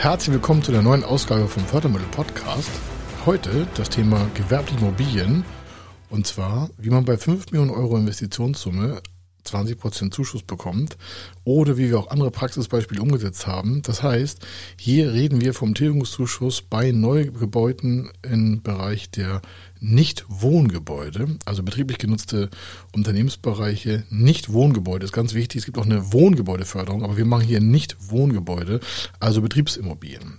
Herzlich willkommen zu der neuen Ausgabe vom Fördermittel Podcast. Heute das Thema gewerbliche Immobilien und zwar, wie man bei 5 Millionen Euro Investitionssumme 20% Zuschuss bekommt oder wie wir auch andere Praxisbeispiele umgesetzt haben. Das heißt, hier reden wir vom Tilgungszuschuss bei Neugebäuden im Bereich der Nicht-Wohngebäude, also betrieblich genutzte Unternehmensbereiche, Nicht-Wohngebäude ist ganz wichtig. Es gibt auch eine Wohngebäudeförderung, aber wir machen hier Nicht-Wohngebäude, also Betriebsimmobilien.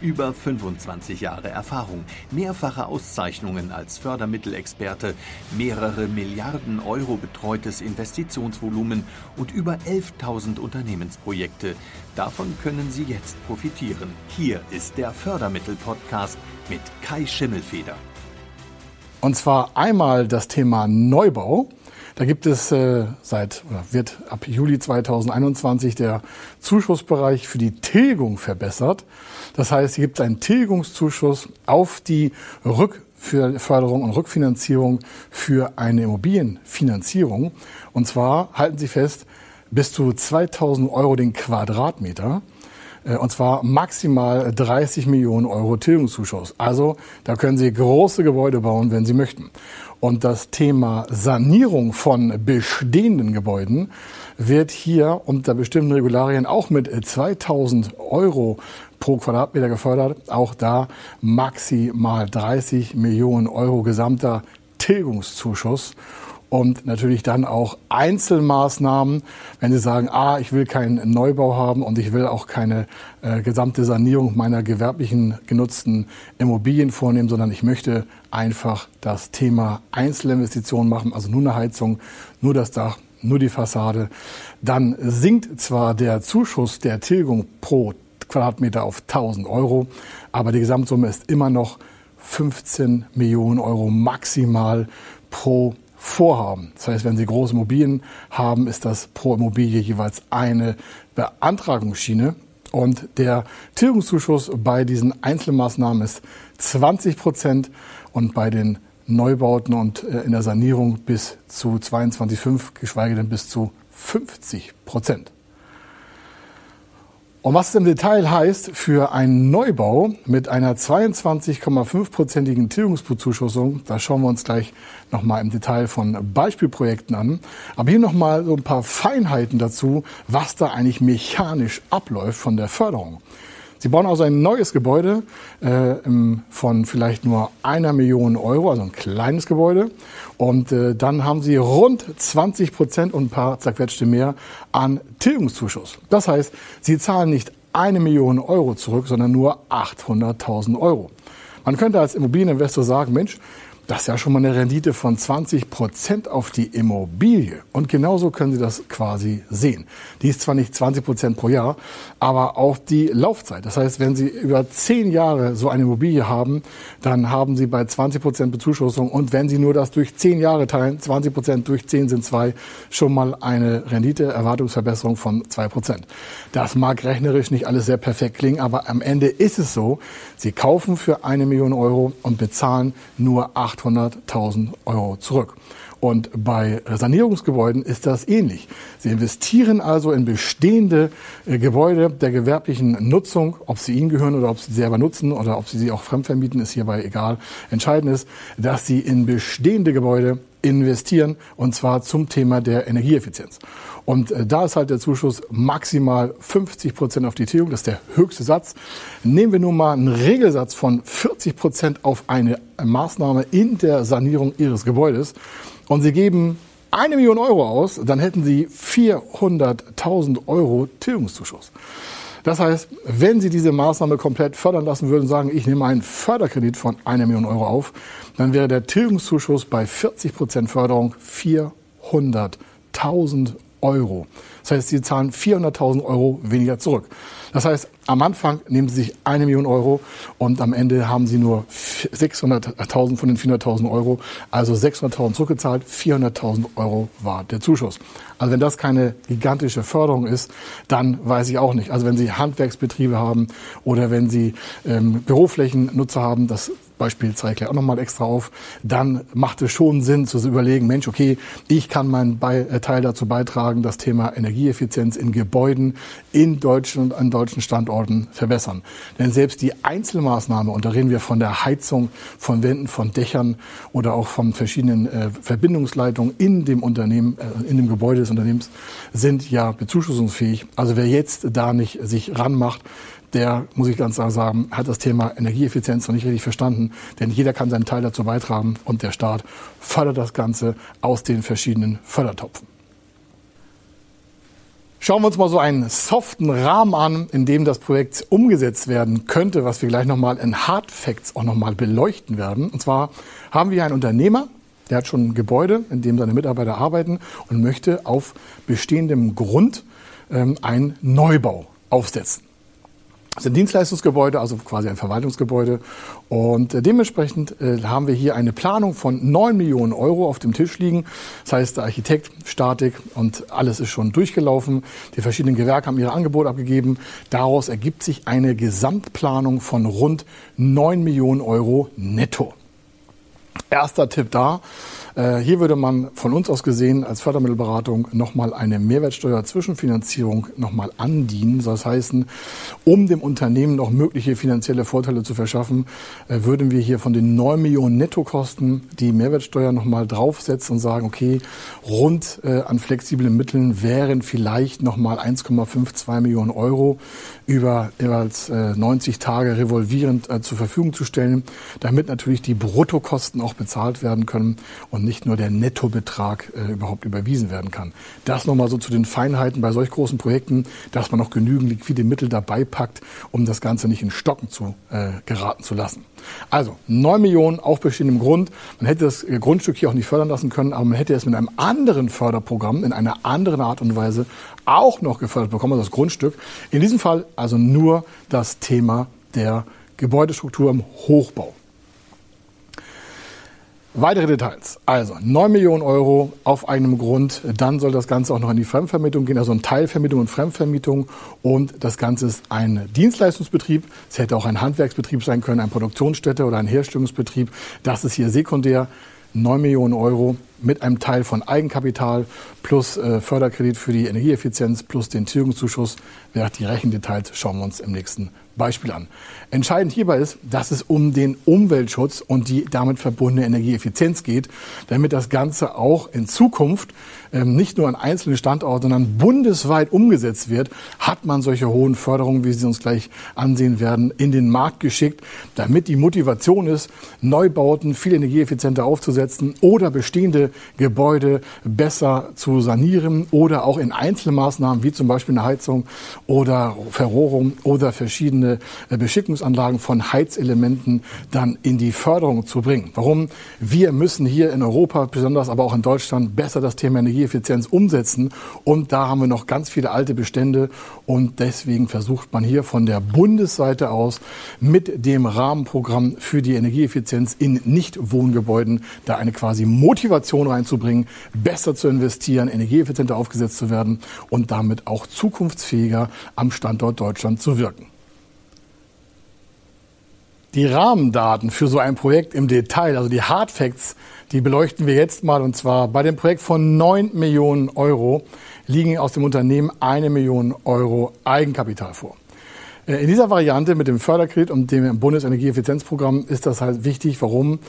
Über 25 Jahre Erfahrung, mehrfache Auszeichnungen als Fördermittelexperte, mehrere Milliarden Euro betreutes Investitionsvolumen und über 11.000 Unternehmensprojekte. Davon können Sie jetzt profitieren. Hier ist der Fördermittel-Podcast mit Kai Schimmelfeder. Und zwar einmal das Thema Neubau. Da gibt es äh, seit oder wird ab Juli 2021 der Zuschussbereich für die Tilgung verbessert. Das heißt, hier gibt es einen Tilgungszuschuss auf die Rückförderung und Rückfinanzierung für eine Immobilienfinanzierung. Und zwar halten Sie fest, bis zu 2000 Euro den Quadratmeter. Äh, und zwar maximal 30 Millionen Euro Tilgungszuschuss. Also da können Sie große Gebäude bauen, wenn Sie möchten. Und das Thema Sanierung von bestehenden Gebäuden wird hier unter bestimmten Regularien auch mit 2000 Euro pro Quadratmeter gefördert. Auch da maximal 30 Millionen Euro gesamter Tilgungszuschuss und natürlich dann auch Einzelmaßnahmen, wenn Sie sagen, ah, ich will keinen Neubau haben und ich will auch keine äh, gesamte Sanierung meiner gewerblichen genutzten Immobilien vornehmen, sondern ich möchte einfach das Thema Einzelinvestitionen machen, also nur eine Heizung, nur das Dach, nur die Fassade, dann sinkt zwar der Zuschuss der Tilgung pro Quadratmeter auf 1000 Euro, aber die Gesamtsumme ist immer noch 15 Millionen Euro maximal pro vorhaben. Das heißt, wenn Sie große Immobilien haben, ist das pro Immobilie jeweils eine Beantragungsschiene. Und der Tilgungszuschuss bei diesen Einzelmaßnahmen ist 20 Prozent und bei den Neubauten und äh, in der Sanierung bis zu 22,5, geschweige denn bis zu 50 Prozent. Und was es im Detail heißt für einen Neubau mit einer 22,5-prozentigen Tilgungsbezuschussung, da schauen wir uns gleich nochmal im Detail von Beispielprojekten an. Aber hier nochmal so ein paar Feinheiten dazu, was da eigentlich mechanisch abläuft von der Förderung. Sie bauen also ein neues Gebäude äh, von vielleicht nur einer Million Euro, also ein kleines Gebäude. Und äh, dann haben Sie rund 20 Prozent und ein paar zerquetschte mehr an Tilgungszuschuss. Das heißt, Sie zahlen nicht eine Million Euro zurück, sondern nur 800.000 Euro. Man könnte als Immobilieninvestor sagen, Mensch, das ist ja schon mal eine Rendite von 20 Prozent auf die Immobilie. Und genauso können Sie das quasi sehen. Die ist zwar nicht 20 Prozent pro Jahr, aber auch die Laufzeit. Das heißt, wenn Sie über zehn Jahre so eine Immobilie haben, dann haben Sie bei 20 Prozent Bezuschussung. Und wenn Sie nur das durch zehn Jahre teilen, 20 Prozent durch zehn sind zwei, schon mal eine Rendite-Erwartungsverbesserung von zwei Prozent. Das mag rechnerisch nicht alles sehr perfekt klingen, aber am Ende ist es so. Sie kaufen für eine Million Euro und bezahlen nur acht 800.000 Euro zurück. Und bei Sanierungsgebäuden ist das ähnlich. Sie investieren also in bestehende äh, Gebäude der gewerblichen Nutzung, ob sie ihnen gehören oder ob sie selber nutzen oder ob sie sie auch fremdvermieten, ist hierbei egal. Entscheidend ist, dass sie in bestehende Gebäude investieren und zwar zum Thema der Energieeffizienz. Und äh, da ist halt der Zuschuss maximal 50 Prozent auf die Tilgung. Das ist der höchste Satz. Nehmen wir nun mal einen Regelsatz von 40 Prozent auf eine Maßnahme in der Sanierung Ihres Gebäudes und Sie geben eine Million Euro aus, dann hätten Sie 400.000 Euro Tilgungszuschuss. Das heißt, wenn Sie diese Maßnahme komplett fördern lassen würden, sagen, ich nehme einen Förderkredit von einer Million Euro auf, dann wäre der Tilgungszuschuss bei 40 Prozent Förderung 400.000 Euro. Das heißt, Sie zahlen 400.000 Euro weniger zurück. Das heißt, am Anfang nehmen Sie sich eine Million Euro und am Ende haben Sie nur 600.000 von den 400.000 Euro, also 600.000 zurückgezahlt, 400.000 Euro war der Zuschuss. Also wenn das keine gigantische Förderung ist, dann weiß ich auch nicht. Also wenn Sie Handwerksbetriebe haben oder wenn Sie ähm, Büroflächennutzer haben, das Beispiel zeige ich gleich auch nochmal extra auf, dann macht es schon Sinn zu überlegen, Mensch, okay, ich kann meinen äh, Teil dazu beitragen, das Thema Energieeffizienz in Gebäuden in Deutschland, an deutschen Standorten verbessern. Denn selbst die Einzelmaßnahme, und da reden wir von der Heizung, von Wänden, von Dächern oder auch von verschiedenen äh, Verbindungsleitungen in dem Unternehmen, äh, in dem Gebäude des Unternehmens, sind ja bezuschussungsfähig. Also wer jetzt da nicht sich ranmacht, der, muss ich ganz klar sagen, hat das Thema Energieeffizienz noch nicht richtig verstanden. Denn jeder kann seinen Teil dazu beitragen und der Staat fördert das Ganze aus den verschiedenen Fördertopfen. Schauen wir uns mal so einen soften Rahmen an, in dem das Projekt umgesetzt werden könnte, was wir gleich nochmal in Hard Facts auch nochmal beleuchten werden. Und zwar haben wir einen Unternehmer, der hat schon ein Gebäude, in dem seine Mitarbeiter arbeiten und möchte auf bestehendem Grund ähm, einen Neubau aufsetzen. Das ist ein Dienstleistungsgebäude, also quasi ein Verwaltungsgebäude. Und äh, dementsprechend äh, haben wir hier eine Planung von 9 Millionen Euro auf dem Tisch liegen. Das heißt, der Architekt, Statik und alles ist schon durchgelaufen. Die verschiedenen Gewerke haben ihre Angebote abgegeben. Daraus ergibt sich eine Gesamtplanung von rund 9 Millionen Euro netto. Erster Tipp da. Äh, hier würde man von uns aus gesehen als Fördermittelberatung nochmal eine Mehrwertsteuer-Zwischenfinanzierung nochmal andienen. Das heißen, um dem Unternehmen noch mögliche finanzielle Vorteile zu verschaffen, äh, würden wir hier von den 9 Millionen Nettokosten die Mehrwertsteuer nochmal draufsetzen und sagen, okay, rund äh, an flexiblen Mitteln wären vielleicht nochmal 1,52 Millionen Euro über jeweils 90 Tage revolvierend zur Verfügung zu stellen, damit natürlich die Bruttokosten auch bezahlt werden können und und nicht nur der Nettobetrag äh, überhaupt überwiesen werden kann. Das nochmal so zu den Feinheiten bei solch großen Projekten, dass man noch genügend liquide Mittel dabei packt, um das Ganze nicht in Stocken zu äh, geraten zu lassen. Also 9 Millionen auf bestehendem Grund. Man hätte das äh, Grundstück hier auch nicht fördern lassen können, aber man hätte es mit einem anderen Förderprogramm in einer anderen Art und Weise auch noch gefördert bekommen, also das Grundstück. In diesem Fall also nur das Thema der Gebäudestruktur im Hochbau. Weitere Details. Also 9 Millionen Euro auf einem Grund. Dann soll das Ganze auch noch in die Fremdvermietung gehen, also in Teilvermietung und Fremdvermietung. Und das Ganze ist ein Dienstleistungsbetrieb. Es hätte auch ein Handwerksbetrieb sein können, eine Produktionsstätte oder ein Herstellungsbetrieb. Das ist hier sekundär. 9 Millionen Euro mit einem Teil von Eigenkapital plus äh, Förderkredit für die Energieeffizienz plus den Tilgungszuschuss. Wer die Rechendetails schauen wir uns im nächsten Beispiel an. Entscheidend hierbei ist, dass es um den Umweltschutz und die damit verbundene Energieeffizienz geht, damit das Ganze auch in Zukunft ähm, nicht nur an einzelnen Standorten, sondern bundesweit umgesetzt wird, hat man solche hohen Förderungen, wie Sie uns gleich ansehen werden, in den Markt geschickt, damit die Motivation ist, Neubauten viel energieeffizienter aufzusetzen oder bestehende Gebäude besser zu sanieren oder auch in Einzelmaßnahmen wie zum Beispiel eine Heizung oder Verrohrung oder verschiedene äh, Beschickungsanlagen von Heizelementen dann in die Förderung zu bringen. Warum? Wir müssen hier in Europa, besonders aber auch in Deutschland, besser das Thema Energie Energieeffizienz umsetzen. Und da haben wir noch ganz viele alte Bestände. Und deswegen versucht man hier von der Bundesseite aus mit dem Rahmenprogramm für die Energieeffizienz in Nichtwohngebäuden da eine quasi Motivation reinzubringen, besser zu investieren, energieeffizienter aufgesetzt zu werden und damit auch zukunftsfähiger am Standort Deutschland zu wirken. Die Rahmendaten für so ein Projekt im Detail, also die Hard Facts, die beleuchten wir jetzt mal. Und zwar bei dem Projekt von 9 Millionen Euro liegen aus dem Unternehmen eine Million Euro Eigenkapital vor. Äh, in dieser Variante mit dem Förderkredit und dem Bundesenergieeffizienzprogramm ist das halt wichtig. Warum?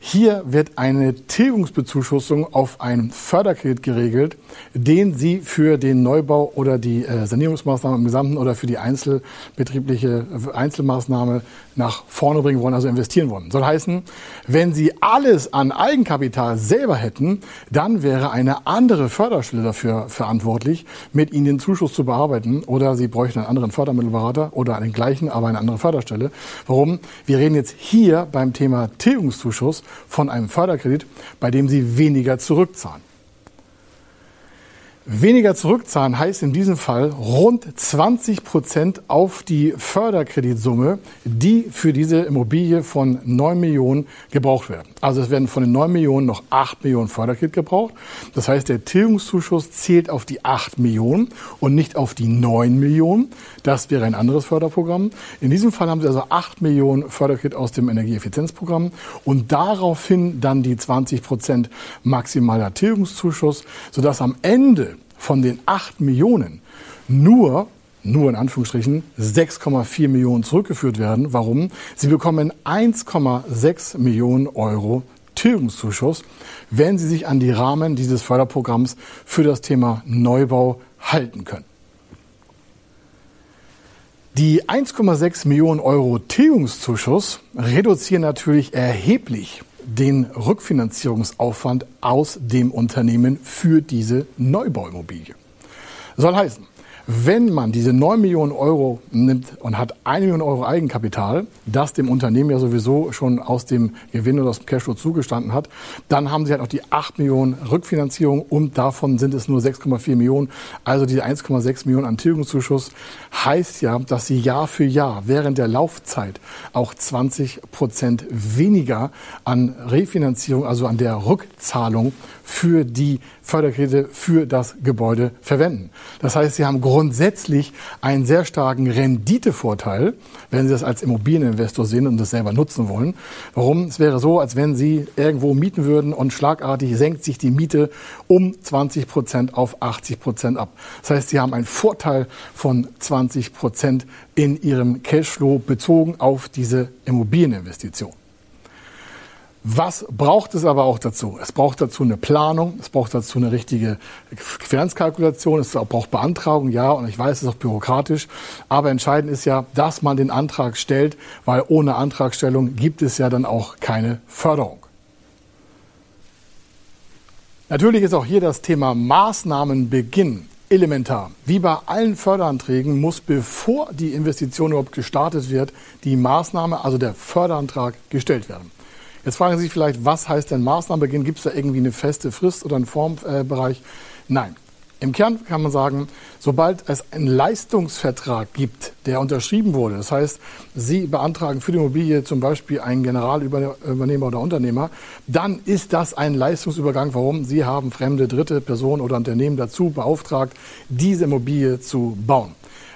Hier wird eine Tilgungsbezuschussung auf einen Förderkredit geregelt, den Sie für den Neubau oder die äh, Sanierungsmaßnahme im Gesamten oder für die einzelbetriebliche äh, Einzelmaßnahme nach vorne bringen wollen, also investieren wollen. Soll heißen, wenn Sie alles an Eigenkapital selber hätten, dann wäre eine andere Förderstelle dafür verantwortlich, mit Ihnen den Zuschuss zu bearbeiten oder Sie bräuchten einen anderen Fördermittelberater oder einen gleichen, aber eine andere Förderstelle. Warum? Wir reden jetzt hier beim Thema Tilgungszuschuss von einem Förderkredit, bei dem Sie weniger zurückzahlen. Weniger zurückzahlen heißt in diesem Fall rund 20 Prozent auf die Förderkreditsumme, die für diese Immobilie von 9 Millionen gebraucht werden. Also es werden von den 9 Millionen noch 8 Millionen Förderkredit gebraucht. Das heißt, der Tilgungszuschuss zählt auf die 8 Millionen und nicht auf die 9 Millionen. Das wäre ein anderes Förderprogramm. In diesem Fall haben Sie also 8 Millionen Förderkredit aus dem Energieeffizienzprogramm und daraufhin dann die 20 Prozent maximaler Tilgungszuschuss, sodass am Ende von den 8 Millionen nur nur in Anführungsstrichen 6,4 Millionen zurückgeführt werden. Warum? Sie bekommen 1,6 Millionen Euro Tilgungszuschuss, wenn Sie sich an die Rahmen dieses Förderprogramms für das Thema Neubau halten können. Die 1,6 Millionen Euro Tilgungszuschuss reduzieren natürlich erheblich den Rückfinanzierungsaufwand aus dem Unternehmen für diese Neubauimmobilie. Soll heißen, wenn man diese 9 Millionen Euro nimmt und hat 1 Million Euro Eigenkapital, das dem Unternehmen ja sowieso schon aus dem Gewinn oder aus dem Cashflow zugestanden hat, dann haben sie halt noch die 8 Millionen Rückfinanzierung und davon sind es nur 6,4 Millionen. Also diese 1,6 Millionen an Tilgungszuschuss heißt ja, dass sie Jahr für Jahr während der Laufzeit auch 20 Prozent weniger an Refinanzierung, also an der Rückzahlung für die Förderkredite für das Gebäude verwenden. Das heißt, sie haben grundsätzlich einen sehr starken Renditevorteil, wenn Sie das als Immobilieninvestor sehen und das selber nutzen wollen. Warum? Es wäre so, als wenn Sie irgendwo mieten würden und schlagartig senkt sich die Miete um 20 Prozent auf 80 Prozent ab. Das heißt, Sie haben einen Vorteil von 20 Prozent in Ihrem Cashflow bezogen auf diese Immobilieninvestition. Was braucht es aber auch dazu? Es braucht dazu eine Planung, es braucht dazu eine richtige Finanzkalkulation, es braucht Beantragung, ja, und ich weiß, es ist auch bürokratisch, aber entscheidend ist ja, dass man den Antrag stellt, weil ohne Antragstellung gibt es ja dann auch keine Förderung. Natürlich ist auch hier das Thema Maßnahmenbeginn elementar. Wie bei allen Förderanträgen muss, bevor die Investition überhaupt gestartet wird, die Maßnahme, also der Förderantrag, gestellt werden. Jetzt fragen Sie sich vielleicht, was heißt denn Maßnahmenbeginn? Gibt es da irgendwie eine feste Frist oder einen Formbereich? Nein. Im Kern kann man sagen, sobald es einen Leistungsvertrag gibt, der unterschrieben wurde, das heißt, Sie beantragen für die Immobilie zum Beispiel einen Generalübernehmer oder Unternehmer, dann ist das ein Leistungsübergang. Warum? Sie haben fremde dritte Personen oder Unternehmen dazu beauftragt, diese Immobilie zu bauen.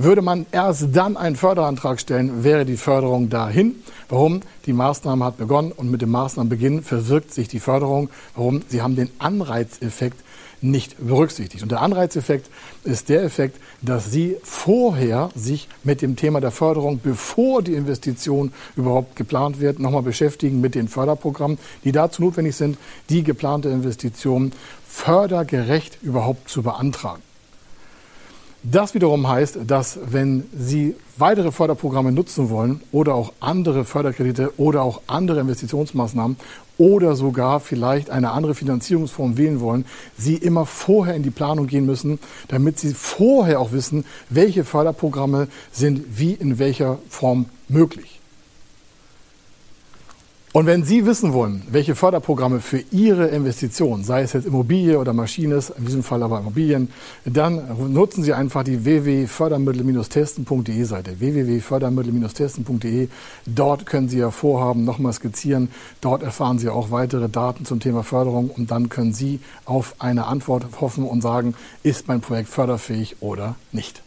Würde man erst dann einen Förderantrag stellen, wäre die Förderung dahin. Warum? Die Maßnahme hat begonnen und mit dem Maßnahmenbeginn verwirkt sich die Förderung. Warum? Sie haben den Anreizeffekt nicht berücksichtigt. Und der Anreizeffekt ist der Effekt, dass Sie vorher sich mit dem Thema der Förderung, bevor die Investition überhaupt geplant wird, nochmal beschäftigen mit den Förderprogrammen, die dazu notwendig sind, die geplante Investition fördergerecht überhaupt zu beantragen. Das wiederum heißt, dass wenn Sie weitere Förderprogramme nutzen wollen oder auch andere Förderkredite oder auch andere Investitionsmaßnahmen oder sogar vielleicht eine andere Finanzierungsform wählen wollen, Sie immer vorher in die Planung gehen müssen, damit Sie vorher auch wissen, welche Förderprogramme sind wie in welcher Form möglich. Und wenn Sie wissen wollen, welche Förderprogramme für Ihre Investition, sei es jetzt Immobilie oder Maschine, in diesem Fall aber Immobilien, dann nutzen Sie einfach die www.fördermittel-testen.de Seite, www.fördermittel-testen.de. Dort können Sie Ihr Vorhaben nochmal skizzieren. Dort erfahren Sie auch weitere Daten zum Thema Förderung und dann können Sie auf eine Antwort hoffen und sagen, ist mein Projekt förderfähig oder nicht.